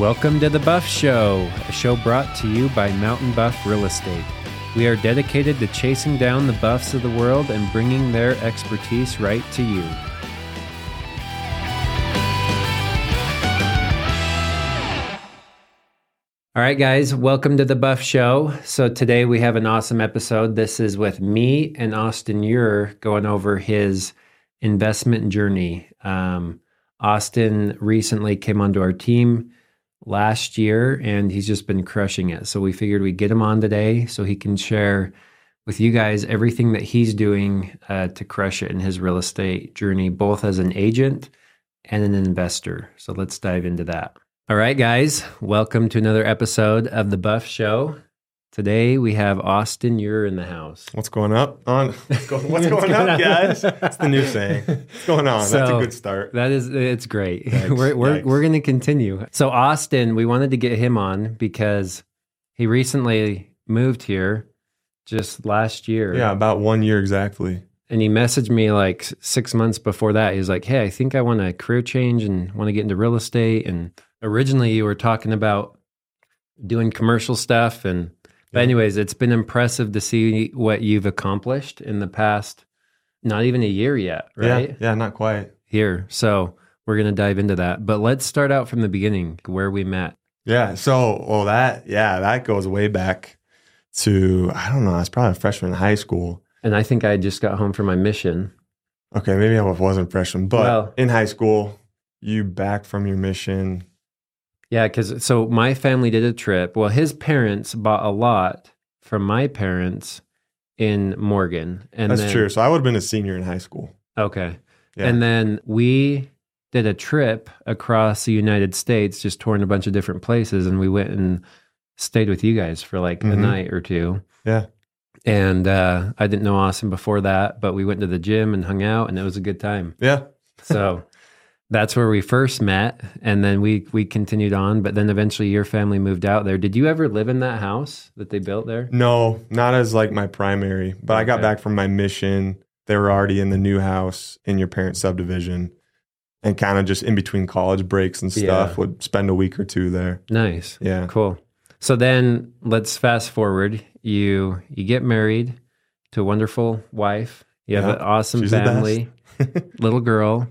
Welcome to the Buff Show, a show brought to you by Mountain Buff Real Estate. We are dedicated to chasing down the buffs of the world and bringing their expertise right to you. All right, guys, welcome to the Buff Show. So, today we have an awesome episode. This is with me and Austin Ure going over his investment journey. Um, Austin recently came onto our team last year and he's just been crushing it. So we figured we'd get him on today so he can share with you guys everything that he's doing uh, to crush it in his real estate journey, both as an agent and an investor. So let's dive into that. All right, guys, welcome to another episode of The Buff Show. Today we have Austin Ure in the house. What's going up on? What's going, what's going up, guys? That's the new saying. What's going on? So, That's a good start. That is, it's great. Thanks, we're we're, thanks. we're going to continue. So Austin, we wanted to get him on because he recently moved here just last year. Yeah, about one year exactly. And he messaged me like six months before that. He was like, Hey, I think I want a career change and want to get into real estate. And originally you were talking about doing commercial stuff. And, but anyways, it's been impressive to see what you've accomplished in the past, not even a year yet, right? Yeah, yeah, not quite. Here. So we're going to dive into that. But let's start out from the beginning where we met. Yeah. So, well, that yeah, that goes way back to I don't know. I was probably a freshman in high school. And I think I just got home from my mission. Okay, maybe I wasn't freshman, but Well- in high school, you back from your mission. Yeah, because so my family did a trip. Well, his parents bought a lot from my parents in Morgan, and That's then, true. So I would have been a senior in high school. Okay, Yeah. and then we did a trip across the United States, just touring a bunch of different places, and we went and stayed with you guys for like a Mhm. night or two. Yeah. And uh, I didn't know Austin before that, but we went to the gym and hung out, and it was a good time. Yeah. So that's where we first met, and then we we continued on. But then eventually, your family moved out there. Did you ever live in that house that they built there? No, not as like my primary, but I got back from my mission. They were already in the new house in your parents' subdivision and kind of just in between college breaks and stuff Yeah. would spend a week or two there. Nice, Yeah. cool. So then let's fast forward. You you get married to a wonderful wife. You have Yeah, an awesome she's family, little girl.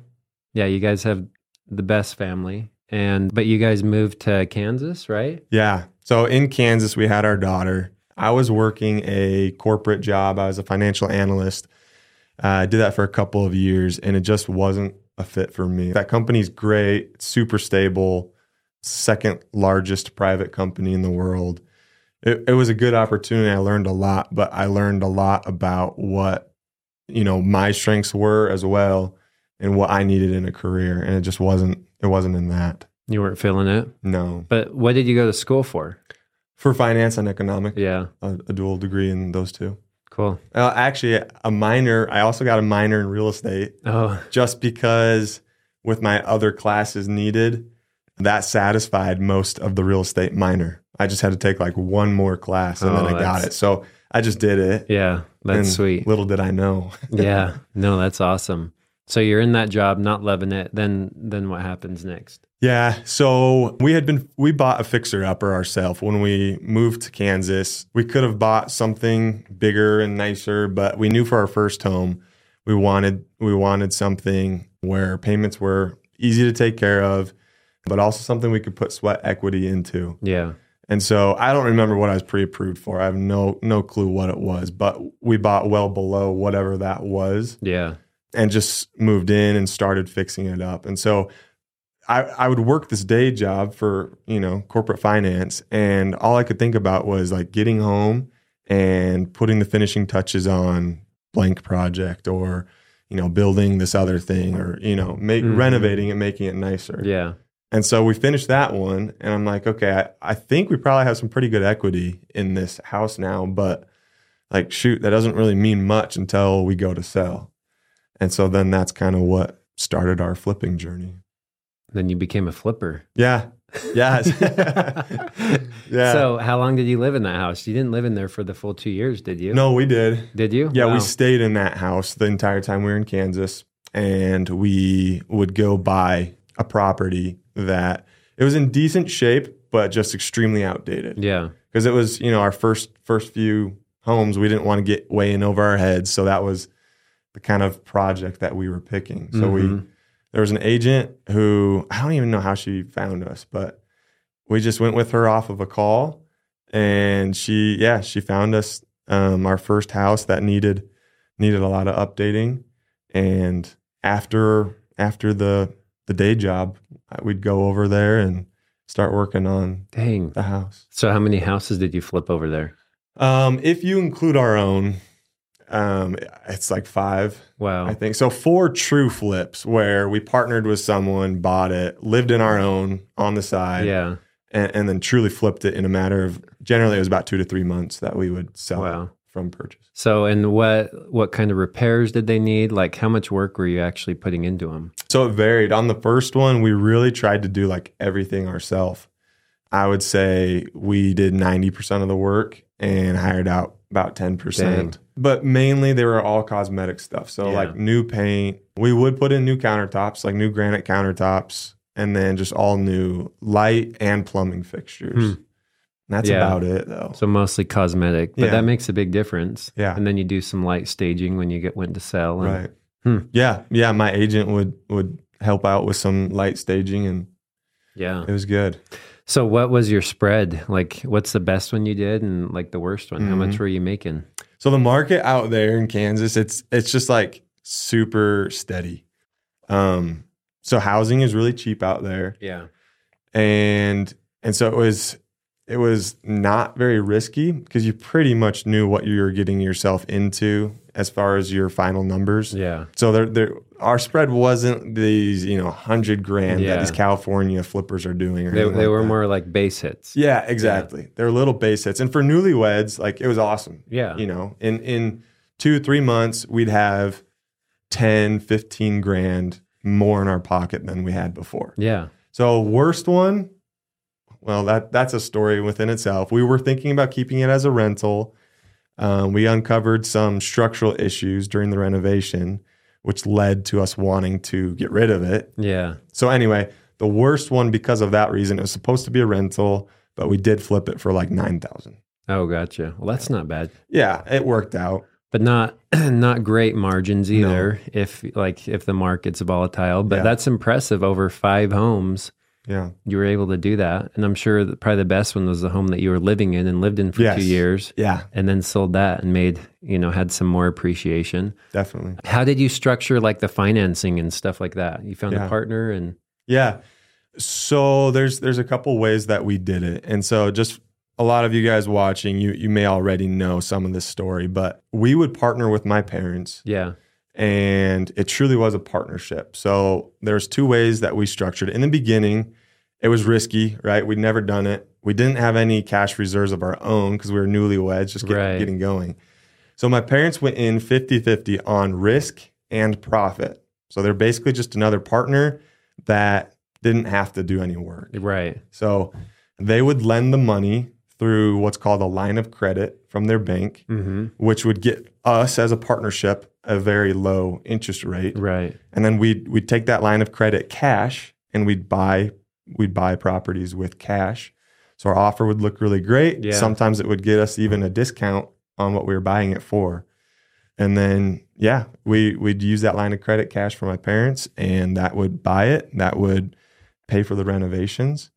Yeah, you guys have the best family. And but you guys moved to Kansas, right? Yeah. So in Kansas, we had our daughter. I was working a corporate job. I was a financial analyst. Uh, I did that for a couple of years and it just wasn't a fit for me. That company's great, super stable, second largest private company in the world. It, it was a good opportunity. I learned a lot, but I learned a lot about what, you know, my strengths were as well and what I needed in a career. And it just wasn't, it wasn't in that. You weren't feeling it. No. But what did you go to school for? For finance and economics. Yeah, a, a dual degree in those two. cool. Uh, actually, a minor. I also got a minor in real estate Oh, just because with my other classes needed, that satisfied most of the real estate minor. I just had to take like one more class and Oh, then I got it. So I just did it. yeah, that's sweet. Little did I know. yeah, no, that's awesome. So you're in that job, not loving it. Then, then what happens next? Yeah. So we had been, we bought a fixer upper ourselves when we moved to Kansas. We could have bought something bigger and nicer, but we knew for our first home, we wanted, we wanted something where payments were easy to take care of, but also something we could put sweat equity into. Yeah, And so I don't remember what I was pre-approved for. I have no, no clue what it was, but we bought well below whatever that was yeah, and just moved in and started fixing it up. And so I, I would work this day job for, you know, corporate finance. And all I could think about was like getting home and putting the finishing touches on blank project or, you know, building this other thing or, you know, make, Mhm. renovating and making it nicer. yeah, And so we finished that one, and I'm like, okay, I, I think we probably have some pretty good equity in this house now, but like, shoot, that doesn't really mean much until we go to sell. And so then that's kind of what started our flipping journey. Then you became a flipper. Yeah. Yes. yeah. So how long did you live in that house? You didn't live in there for the full two years, did you? no, we did. Did you? Yeah, Wow. we stayed in that house the entire time we were in Kansas, and we would go buy a property that it was in decent shape, but just extremely outdated. Yeah. Because it was, you know, our first first few homes, we didn't want to get way in over our heads. So that was the kind of project that we were picking. So we Mhm. there was an agent who I don't even know how she found us, but we just went with her off of a call and she yeah, she found us um, our first house that needed needed a lot of updating. And after after the the day job, uh, we'd go over there and start working on Dang. the house. So how many houses did you flip over there? Um, if you include our own, um, it's like five, Wow. I think. So four true flips where we partnered with someone, bought it, lived in our own on the side, yeah. and, and then truly flipped it in a matter of generally it was about two to three months that we would sell Wow. from purchase. So and what what kind of repairs did they need? Like how much work were you actually putting into them? So it varied. On the first one, we really tried to do like everything ourselves. I would say we did 90% of the work and hired out about 10%. Dang. But mainly they were all cosmetic stuff. So Yeah. like new paint. We would put in new countertops, like new granite countertops, and then just all new light and plumbing fixtures. Hmm. That's Yeah. about it though. So mostly cosmetic, but Yeah. that makes a big difference. Yeah. And then you do some light staging when you get went to sell. And, Right. Hmm. Yeah. Yeah. My agent would would help out with some light staging and Yeah. it was good. So what was your spread? Like what's the best one you did and like the worst one? How much Mhm. were you making? So the market out there in Kansas, it's it's just like super steady. Um, so housing is really cheap out there, Yeah. and and so it was it was not very risky because you pretty much knew what you were getting yourself into as far as your final numbers. Yeah. So there, there our spread wasn't these you know hundred grand Yeah. that these California flippers are doing. They, they like were that. more like base hits. Yeah, exactly. They're little base hits, and for newlyweds, like it was awesome Yeah. you know in in two three months we'd have 10 15 grand more in our pocket than we had before Yeah. so worst one well that that's a story within itself we were thinking about keeping it as a rental um, we uncovered some structural issues during the renovation which led to us wanting to get rid of it Yeah. so anyway the worst one because of that reason it was supposed to be a rental but we did flip it for like 9000 Oh, gotcha. Well, that's not bad. yeah it worked out but not not great margins either if like if the market's volatile but Yeah. that's impressive over five homes yeah you were able to do that and i'm sure that probably the best one was the home that you were living in and lived in for Yes. two years yeah and then sold that and made you know had some more appreciation definitely how did you structure like the financing and stuff like that you found Yeah. a partner and Yeah. So there's there's a couple ways that we did it. And so just a lot of you guys watching, you you may already know some of this story, but we would partner with my parents yeah and it truly was a partnership. So there's two ways that we structured. In the beginning, it was risky, right? We'd never done it. We didn't have any cash reserves of our own because we were newlyweds, just get, Right. getting going. So my parents went in 50-50 on risk and profit. So they're basically just another partner that didn't have to do any work. right So they would lend the money through what's called a line of credit from their bank, mm-hmm. which would get us as a partnership a very low interest rate. right And then we'd we'd take that line of credit cash and we'd buy we'd buy properties with cash. So our offer would look really great. Yeah. Sometimes it would get us even a discount on what we were buying it for. And then yeah, we we'd use that line of credit cash for my parents and that would buy it. That would pay for the renovations.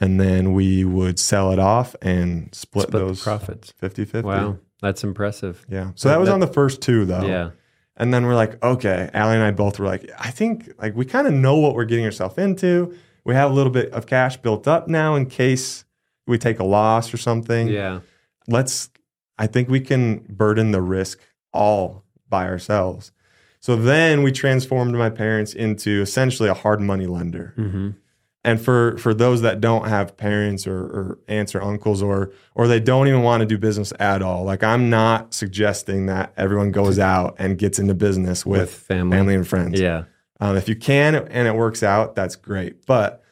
And then we would sell it off and split, split those profits 50-50. wow that's impressive Yeah. So that was That- on the first two though. yeah And then we're like, okay, Allie and I both were like, I think like we kind of know what we're getting ourselves into. We have a little bit of cash built up now in case we take a loss or something. yeah Let's I think we can burden the risk all by ourselves. So then we transformed my parents into essentially a hard money lender. mm-hmm. And for for those that don't have parents or, or aunts or uncles or or they don't even want to do business at all, like I'm not suggesting that everyone goes out and gets into business with, with family, family and friends. yeah Um, if you can and it works out, that's great. But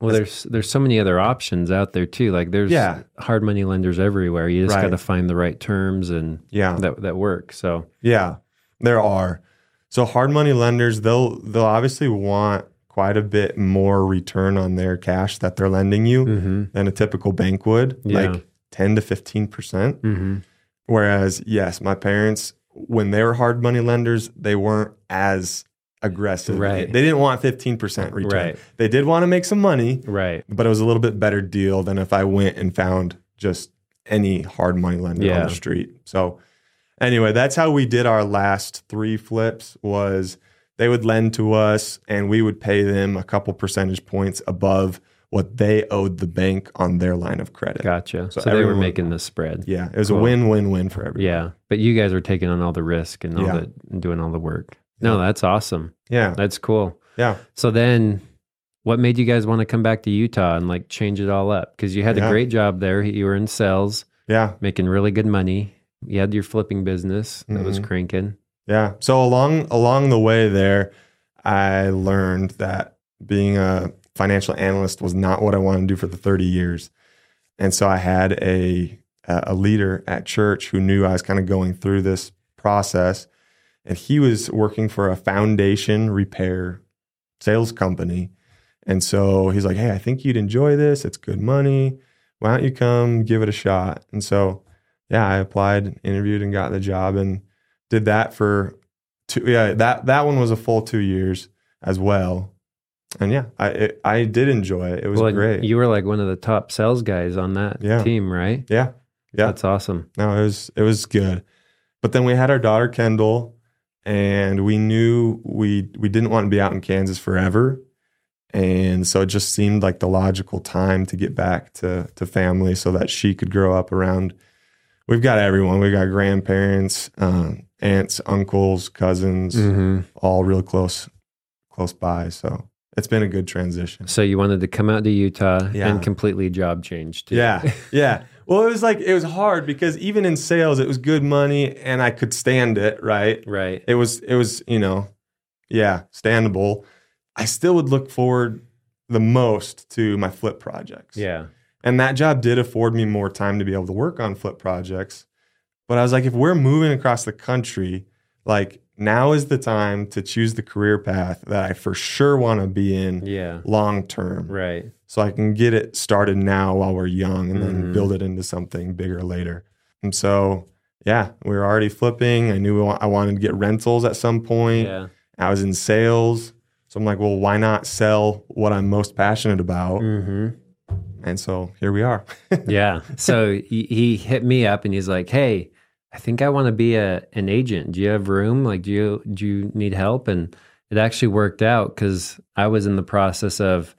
Well, there's there's so many other options out there too. Like there's Yeah. hard money lenders everywhere. You just Right. got to find the right terms and yeah, that that work. So yeah, there are. So hard money lenders, they'll they'll obviously want quite a bit more return on their cash that they're lending you Mm-hmm. than a typical bank would, Yeah. like 10 to 15%. Mm-hmm. Whereas, yes, my parents, when they were hard money lenders, they weren't as aggressive. Right. They didn't want 15% return. Right. They did want to make some money, Right. but it was a little bit better deal than if I went and found just any hard money lender Yeah. on the street. So anyway, that's how we did our last three flips was they would lend to us and we would pay them a couple percentage points above what they owed the bank on their line of credit. Gotcha. So, So they were making the spread. Yeah, it was Cool. a win-win-win for everyone. Yeah. But you guys were taking on all the risk and all Yeah. the and doing all the work. No, that's awesome. Yeah. That's cool. Yeah. So then what made you guys want to come back to Utah and like change it all up? Because you had a great job there. You were in sales, Yeah. making really good money. You had your flipping business that was Mhm. cranking. Yeah. So along along the way there, I learned that being a financial analyst was not what I wanted to do for the 30 years. And so I had a a leader at church who knew I was kind of going through this process and he was working for a foundation repair sales company. And so he's like, "Hey, I think you'd enjoy this. It's good money. Why don't you come give it a shot?" And so yeah, I applied, interviewed and got the job and did that for two yeah that that one was a full two years as well and yeah i it, i did enjoy it it was Well, great You were like one of the top sales guys on that Yeah. team, right? yeah yeah That's awesome. no it was it was good but then we had our daughter kendall and we knew we we didn't want to be out in kansas forever and so it just seemed like the logical time to get back to to family so that she could grow up around we've got everyone we've got grandparents um, aunts uncles cousins hmm all real close close by. So it's been a good transition. So you wanted to come out to Utah Yeah. and completely job change too. Yeah. Yeah. Well, it was like it was hard because even in sales it was good money and I could stand it, right? right. It was it was, you know, yeah, standable. I still would look forward the most to my flip projects. Yeah. And that job did afford me more time to be able to work on flip projects. But I was like, if we're moving across the country, like now is the time to choose the career path that I for sure want to be in Yeah. long term. Right. So I can get it started now while we're young and then Mhm. build it into something bigger later. And so, yeah, we were already flipping. I knew I wanted to get rentals at some point. Yeah. I was in sales. So I'm like, well, why not sell what I'm most passionate about? hmm And so here we are. yeah. So he, he hit me up and he's like, "Hey, I think I want to be a an agent. Do you have room? Like, do you do you need help?" And it actually worked out because I was in the process of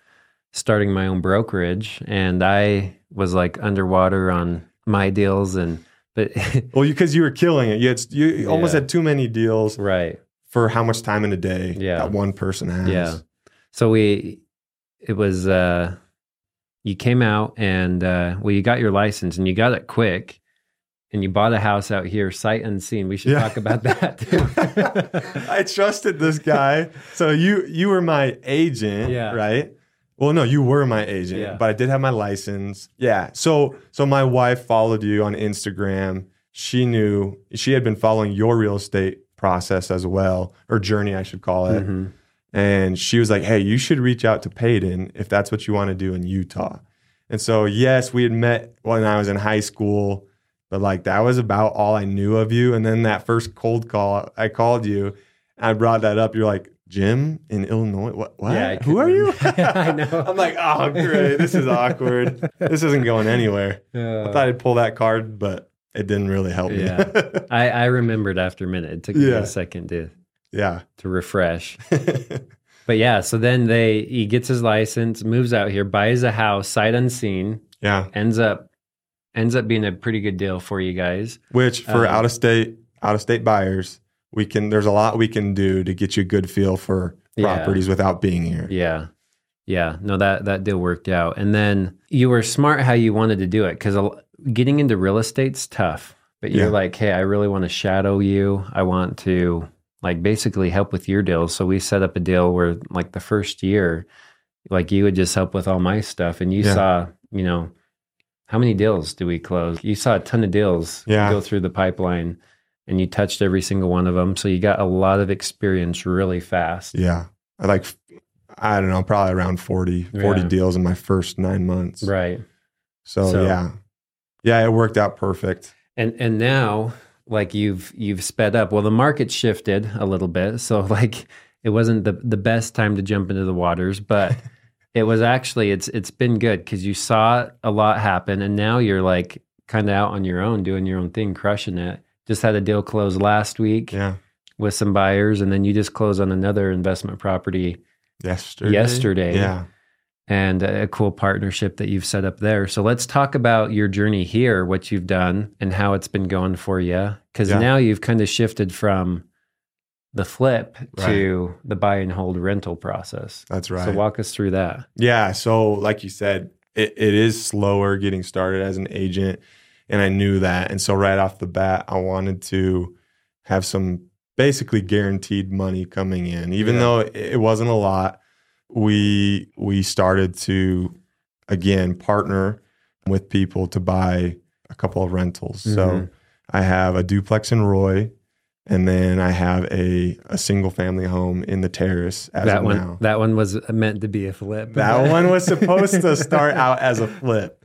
starting my own brokerage, and I was like underwater on my deals, and but Well, you because you, were killing it. You, had, you you almost had too many deals right, for how much time in a day Yeah. that one person has. yeah. So we, it was uh, you came out and uh, well, you got your license and you got it quick. And you bought a house out here, sight unseen. We should Yeah. talk about that too. I trusted this guy. So you you were my agent, Yeah. right? Well, no, you were my agent, Yeah. but I did have my license. Yeah. So so my wife followed you on Instagram. She knew she had been following your real estate process as well, or journey, I should call it. Mhm. And she was like, "Hey, you should reach out to Peyton if that's what you want to do in Utah." And so, yes, we had met when I was in high school, but like that was about all I knew of you. And then that first cold call, I called you. I brought that up. You're like, "Jim in Illinois? What? what? Yeah, Who are you?" I know. I'm like, "Oh, great. This is awkward. this isn't going anywhere." I thought I'd pull that card, but it didn't really help me. Yeah. I, I remembered after a minute. It took me a second to yeah. to refresh. But yeah, so then they he gets his license, moves out here, buys a house, sight unseen, yeah. ends up ends up being a pretty good deal for you guys. Which for Um, out of state out of state buyers, we can there's a lot we can do to get you a good feel for Yeah. properties without being here. Yeah. Yeah. No, that that deal worked out. And then you were smart how you wanted to do it because getting into real estate's tough. But you're Yeah. like, hey, I really want to shadow you. I want to like basically help with your deals. So we set up a deal where like the first year, like you would just help with all my stuff. And you Yeah. saw, you know, how many deals do we close? You saw a ton of deals Yeah. go through the pipeline and you touched every single one of them. So you got a lot of experience really fast. Yeah. I like I don't know, probably around 40, 40 Yeah. deals in my first nine months. Right. So, So- yeah. Yeah, it worked out perfect. And and now like you've you've sped up. Well, the market shifted a little bit. So like it wasn't the the best time to jump into the waters, but it was actually it's it's been good cuz you saw a lot happen and now you're like kind of out on your own doing your own thing, crushing it. Just had a deal close last week Yeah. with some buyers and then you just closed on another investment property Yesterday. Yesterday. Yeah. and a cool partnership that you've set up there. So let's talk about your journey here, what you've done, and how it's been going for you. Because Yeah. now you've kind of shifted from the flip to the buy and hold rental process. That's right. So walk us through that. Yeah. So, like you said, it, it is slower getting started as an agent. And I knew that. And so, right off the bat, I wanted to have some basically guaranteed money coming in, even Yeah. though it, wasn't a lot. We we started to again partner with people to buy a couple of rentals. So Mhm. I have a duplex in Roy, and then I have a a single family home in the terrace as that one now. that one was meant to be a flip. That one was supposed to start out as a flip.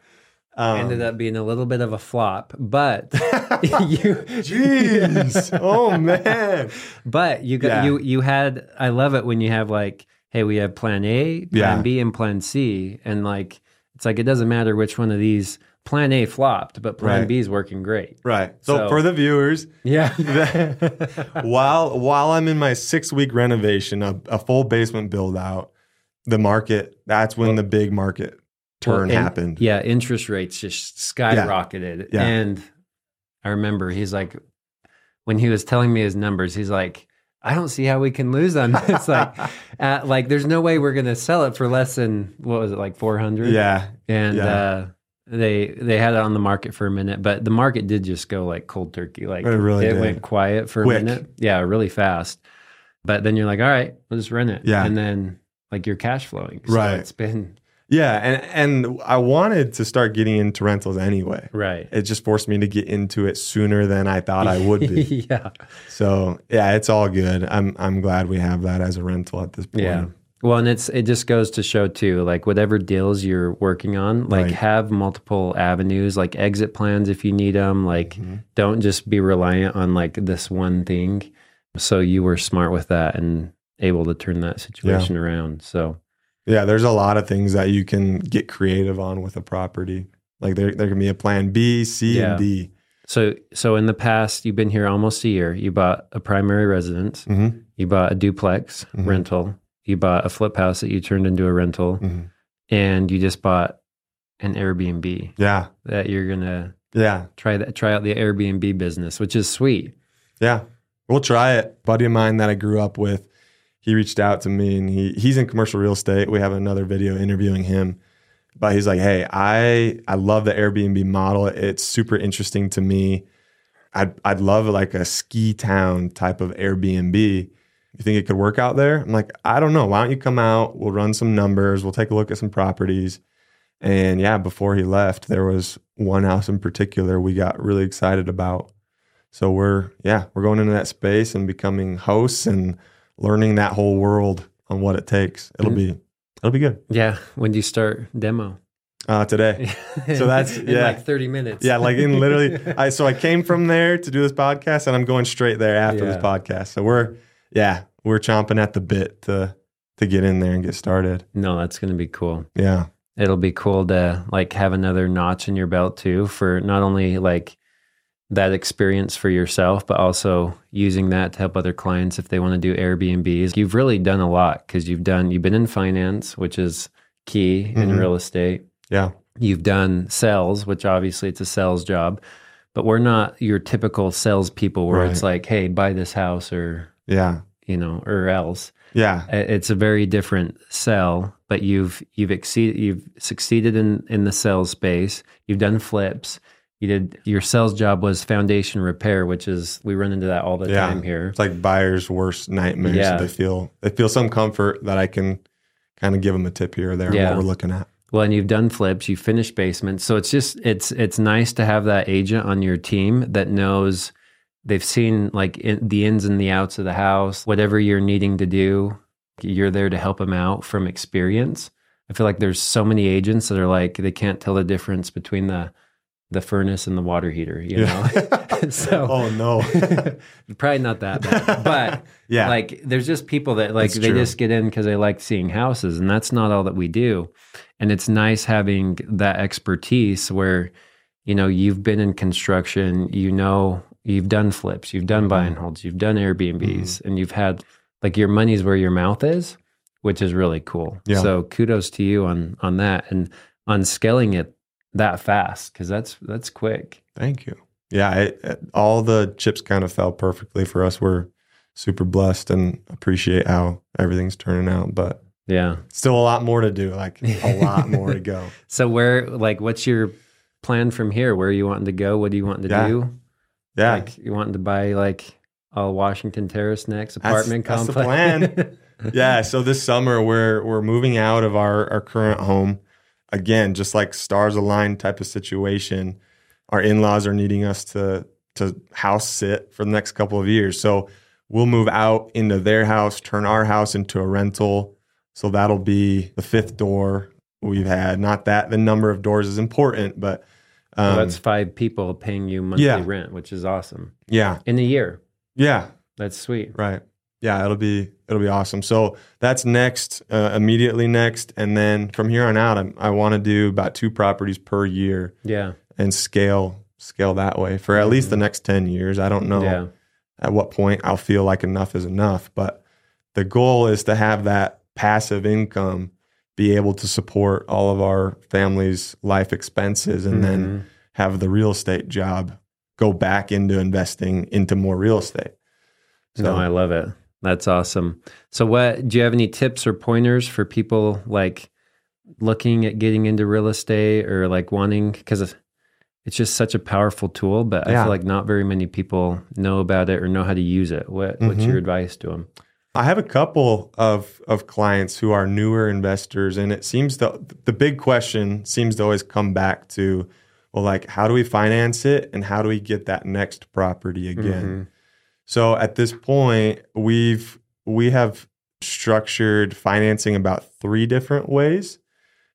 Um, ended up being a little bit of a flop, but you Jeez. Oh man. But you got Yeah. you you had I love it when you have like, hey, we have plan A, plan Yeah. B, and plan C. And like it's like it doesn't matter which one of these plan A flopped, but plan Right. B is working great. Right. So, So- for the viewers, Yeah. while while I'm in my six week renovation, a, a full basement build out, the market that's when the big market turn Well, and- happened. Yeah, interest rates just skyrocketed. Yeah. And I remember he's like when he was telling me his numbers, he's like, I don't see how we can lose on this. like, uh, like there's no way we're gonna sell it for less than what was it, like four hundred? Yeah. and Yeah. uh, they they had it on the market for a minute, but the market did just go like cold turkey. Like It really did. went quiet for Quick. a minute. Yeah, really fast. But then you're like, all right, we'll just rent it. Yeah. and then like you're cash flowing. So Right. It's been Yeah. And and I wanted to start getting into rentals anyway. right. It just forced me to get into it sooner than I thought I would be. yeah, so yeah, it's all good. I'm I'm glad we have that as a rental at this point. yeah. Well, and it's it just goes to show too, like whatever deals you're working on, like Right. have multiple avenues, like exit plans if you need them. Like Mhm. don't just be reliant on like this one thing. So you were smart with that and able to turn that situation around. So Yeah, there's a lot of things that you can get creative on with a property. Like there, there can be a plan B, C, Yeah. and D. so so in the past you've been here almost a year. You bought a primary residence, Mm-hmm. you bought a duplex Mhm. rental, you bought a flip house that you turned into a rental, Mhm. and you just bought an Airbnb Yeah, that you're gonna yeah, try that try out the Airbnb business, which is sweet. yeah. We'll try it. buddy of mine that I grew up with, he reached out to me, and he he's in commercial real estate. We have another video interviewing him, but he's like, "Hey, I I love the Airbnb model. It's super interesting to me. I'd I'd love like a ski town type of Airbnb." You think it could work out there? I'm like, I don't know. Why don't you come out? We'll run some numbers. We'll take a look at some properties. And yeah, before he left, there was one house in particular we got really excited about. So we're yeah, we're going into that space and becoming hosts and learning that whole world on what it takes. It'll be it'll be good. Yeah, when do you start demo? Uh, today. So that's- in yeah. like thirty minutes. Yeah, like in literally I so I came from there to do this podcast and I'm going straight there after this podcast. So we're yeah, we're chomping at the bit to to get in there and get started. no, that's gonna be cool. Yeah. It'll be cool to like have another notch in your belt too for not only like that experience for yourself, but also using that to help other clients if they want to do Airbnbs. You've really done a lot because you've done you've been in finance, which is key in Mhm. real estate. Yeah. You've done sales, which obviously it's a sales job, but we're not your typical salespeople where it's like, hey, buy this house or Yeah. you know, or else. Yeah. It's a very different sell, but you've you've exceeded you've succeeded in in the sales space. You've done flips. You did your sales job was foundation repair, which is we run into that all the Yeah. time here. It's like buyers' worst nightmares. Yeah. They feel they feel some comfort that I can kind of give them a tip here or there on Yeah. what we're looking at. Well, and you've done flips, you've finished basements, so it's just it's it's nice to have that agent on your team that knows they've seen like in, the ins and the outs of the house, whatever you're needing to do. you're there to help them out from experience. I feel like there's so many agents that are like they can't tell the difference between the the furnace and the water heater, you Yeah. know. so oh no. probably not that bad, but yeah. like there's just people that like That's they true. just get in because they like seeing houses, and that's not all that we do. And it's nice having that expertise where you know you've been in construction, you know you've done flips, you've done buy and holds, you've done Airbnbs, Mm-hmm. and you've had like your money's where your mouth is, which is really cool. Yeah. So kudos to you on on that and on scaling it that fast because that's that's quick. Thank you. Yeah, it, it- uh, all the chips kind of fell perfectly for us. We're super blessed and appreciate how everything's turning out, but Yeah. still a lot more to do. Like a lot more to go. So where like what's your plan from here? Where are you wanting to go? What do you want to Yeah. do? Yeah, Like you wanting to buy like a Washington Terrace next That's- apartment that's the plan. yeah. So this summer we're we're moving out of our our current home. Again, just like stars aligned type of situation. Our in laws are needing us to to house sit for the next couple of years. So we'll move out into their house, turn our house into a rental. So that'll be the fifth door we've had. Not that the number of doors is important, but Well, um, that's five people paying you monthly Yeah. rent, which is awesome. yeah, In a year. yeah. That's sweet. Right. Yeah, it'll be it'll be awesome. So that's next, uh, immediately next, and then from here on out, I'm, I want to do about two properties per year Yeah. and scale scale that way for at least the next ten years. I don't know Yeah. at what point I'll feel like enough is enough, but the goal is to have that passive income be able to support all of our family's life expenses, and then Mhm. have the real estate job go back into investing into more real estate. no, I love it. That's awesome. So what do you have any tips or pointers for people like looking at getting into real estate or like wanting because it's just such a powerful tool, but I feel like not very many people know about it or know how to use it. What what's Mhm. your advice to them? I have a couple of of clients who are newer investors, and it seems to the big question seems to always come back to, well, like how do we finance it, and how do we get that next property again? Mhm. So at this point, we've we have structured financing about three different ways.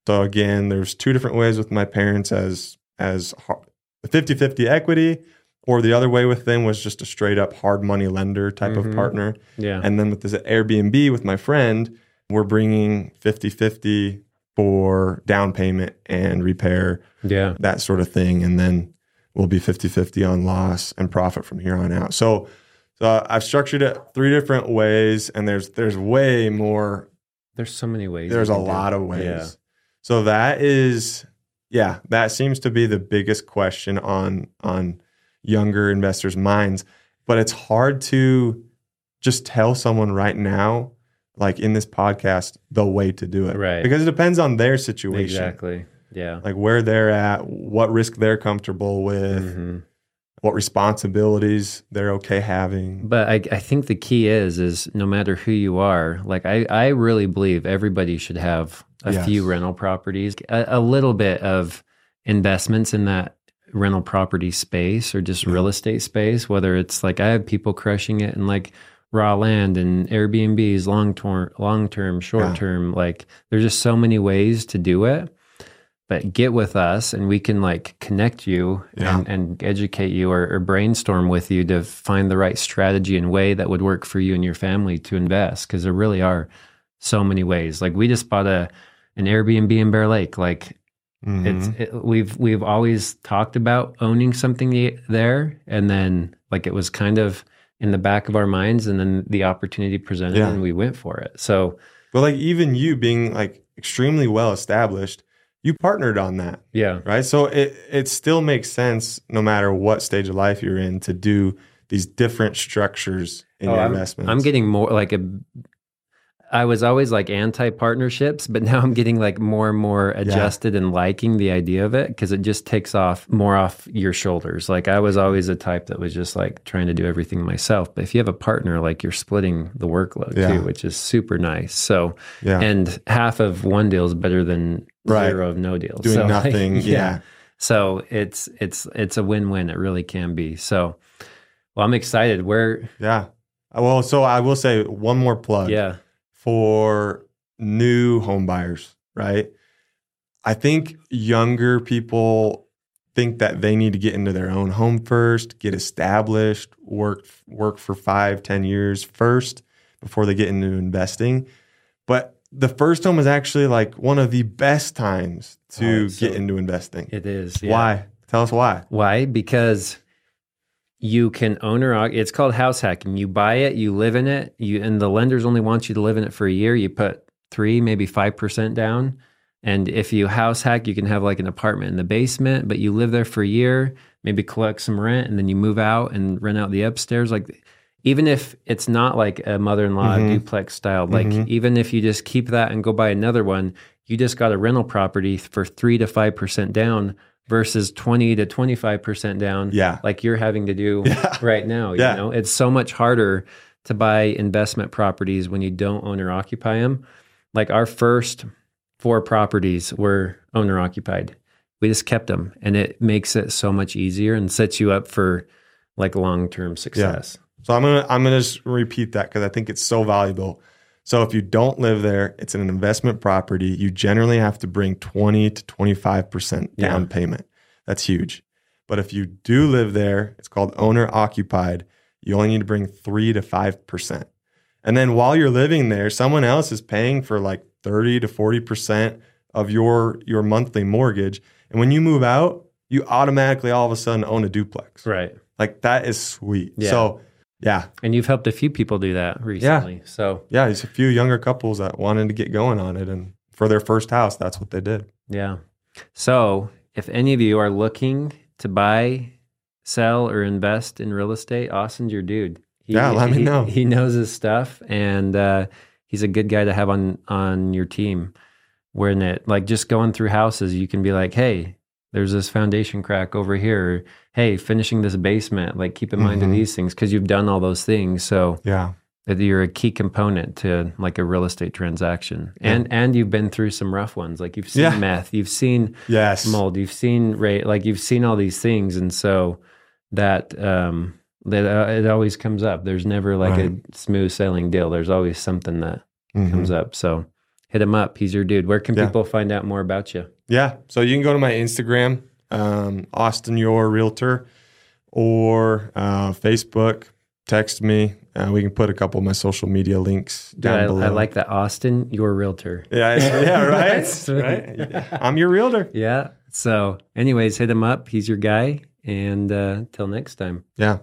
So again, there's two different ways with my parents as as 50-50 equity, or the other way with them was just a straight up hard money lender type Mhm. of partner. Yeah. And then with this Airbnb with my friend, we're bringing 50 50 for down payment and repair, yeah. that sort of thing. And then we'll be 50 50 on loss and profit from here on out. So, so I've structured it three different ways, and there's there's way more. There's so many ways. There's a lot of ways. Yeah. So that is, yeah, that seems to be the biggest question on on younger investors' minds. But it's hard to just tell someone right now, like in this podcast, the way to do it, Right. Because it depends on their situation, Exactly. Yeah. like where they're at, what risk they're comfortable with, Mhm. What responsibilities they're okay having. But I, I think the key is is no matter who you are, like I, I really believe everybody should have a Yes. few rental properties, a, a little bit of investments in that rental property space or just real estate space. Whether it's like I have people crushing it in like raw land and Airbnbs, long term, long term, short Yeah. term. Like there's just so many ways to do it. But get with us and we can like connect you Yeah. and, and educate you or, or brainstorm with you to find the right strategy and way that would work for you and your family to invest. Cause there really are so many ways. Like we just bought a an Airbnb in Bear Lake. Like Mhm. it's it, we've we've always talked about owning something there, and then like it was kind of in the back of our minds, and then the opportunity presented, Yeah. and we went for it. So but like even you being like extremely well established, you partnered on that. yeah, right? So it it still makes sense no matter what stage of life you're in to do these different structures in Oh, your I'm, investments. I'm getting more like a. I was always like anti partnerships, but now I'm getting like more and more adjusted and liking the idea of it because it just takes off more off your shoulders. Like I was always a type that was just like trying to do everything myself. But if you have a partner, like you're splitting the workload Yeah. too, which is super nice. So, yeah, and half of one deal is better than Right. zero of no deals. doing So, like, nothing. yeah. So it's it's it's a win win. It really can be. So, well, I'm excited. Where yeah, Uh, Well, so I will say one more plug. yeah. for new home buyers, right? I think younger people think that they need to get into their own home first, get established, work work for five, ten years first before they get into investing. But the first home is actually like one of the best times to Oh, so get into investing. It is. yeah. Why? Tell us why. Why? Because you can own or it's called house hacking. You buy it, you live in it, you and the lenders only want you to live in it for a year. You put three, maybe five percent down. And if you house hack, you can have like an apartment in the basement, but you live there for a year, maybe collect some rent, and then you move out and rent out the upstairs. Like even if it's not like a mother-in-law Mhm. duplex style, like Mhm. even if you just keep that and go buy another one, you just got a rental property for three to five percent down versus twenty to twenty-five percent down Yeah. like you're having to do Yeah. right now. Yeah. You know, it's so much harder to buy investment properties when you don't own or occupy them. Like our first four properties were owner occupied. We just kept them, and it makes it so much easier and sets you up for like long term success. So I'm gonna I'm gonna just repeat that because I think it's so valuable. So if you don't live there, it's an investment property. You generally have to bring 20 to 25 percent down Yeah. payment. That's huge. But if you do live there, it's called owner occupied. You only need to bring three to five percent. And then while you're living there, someone else is paying for like 30 to 40 percent of your your monthly mortgage. And when you move out, you automatically all of a sudden own a duplex. Right. Like that is sweet. Yeah. So yeah, And you've helped a few people do that recently. Yeah. So yeah, there's a few younger couples that wanted to get going on it, and for their first house, that's what they did. Yeah. So, if any of you are looking to buy, sell, or invest in real estate, Austin's your dude. He, Yeah, let me he- know. He knows his stuff, and uh, he's a good guy to have on on your team. When it like just going through houses, you can be like, "Hey, there's this foundation crack over here." Hey, finishing this basement. Like, keep in mind of Mhm. these things because you've done all those things. So Yeah, that you're a key component to like a real estate transaction, and and you've been through some rough ones. Like you've seen Yeah. meth, you've seen yes, mold, you've seen rate, like you've seen all these things, and so that um that uh, it always comes up. There's never like Right. a smooth sailing deal. There's always something that Mhm. comes up. So hit him up. He's your dude. Where can Yeah. people find out more about you? Yeah, so you can go to my Instagram, um, Austin Your Realtor, or uh, Facebook. Text me. Uh, we can put a couple of my social media links down I, below. I like that. Austin, your realtor. Yeah, yeah, right, right. I'm your realtor. Yeah. So, anyways, hit him up. He's your guy. And uh, till next time. Yeah.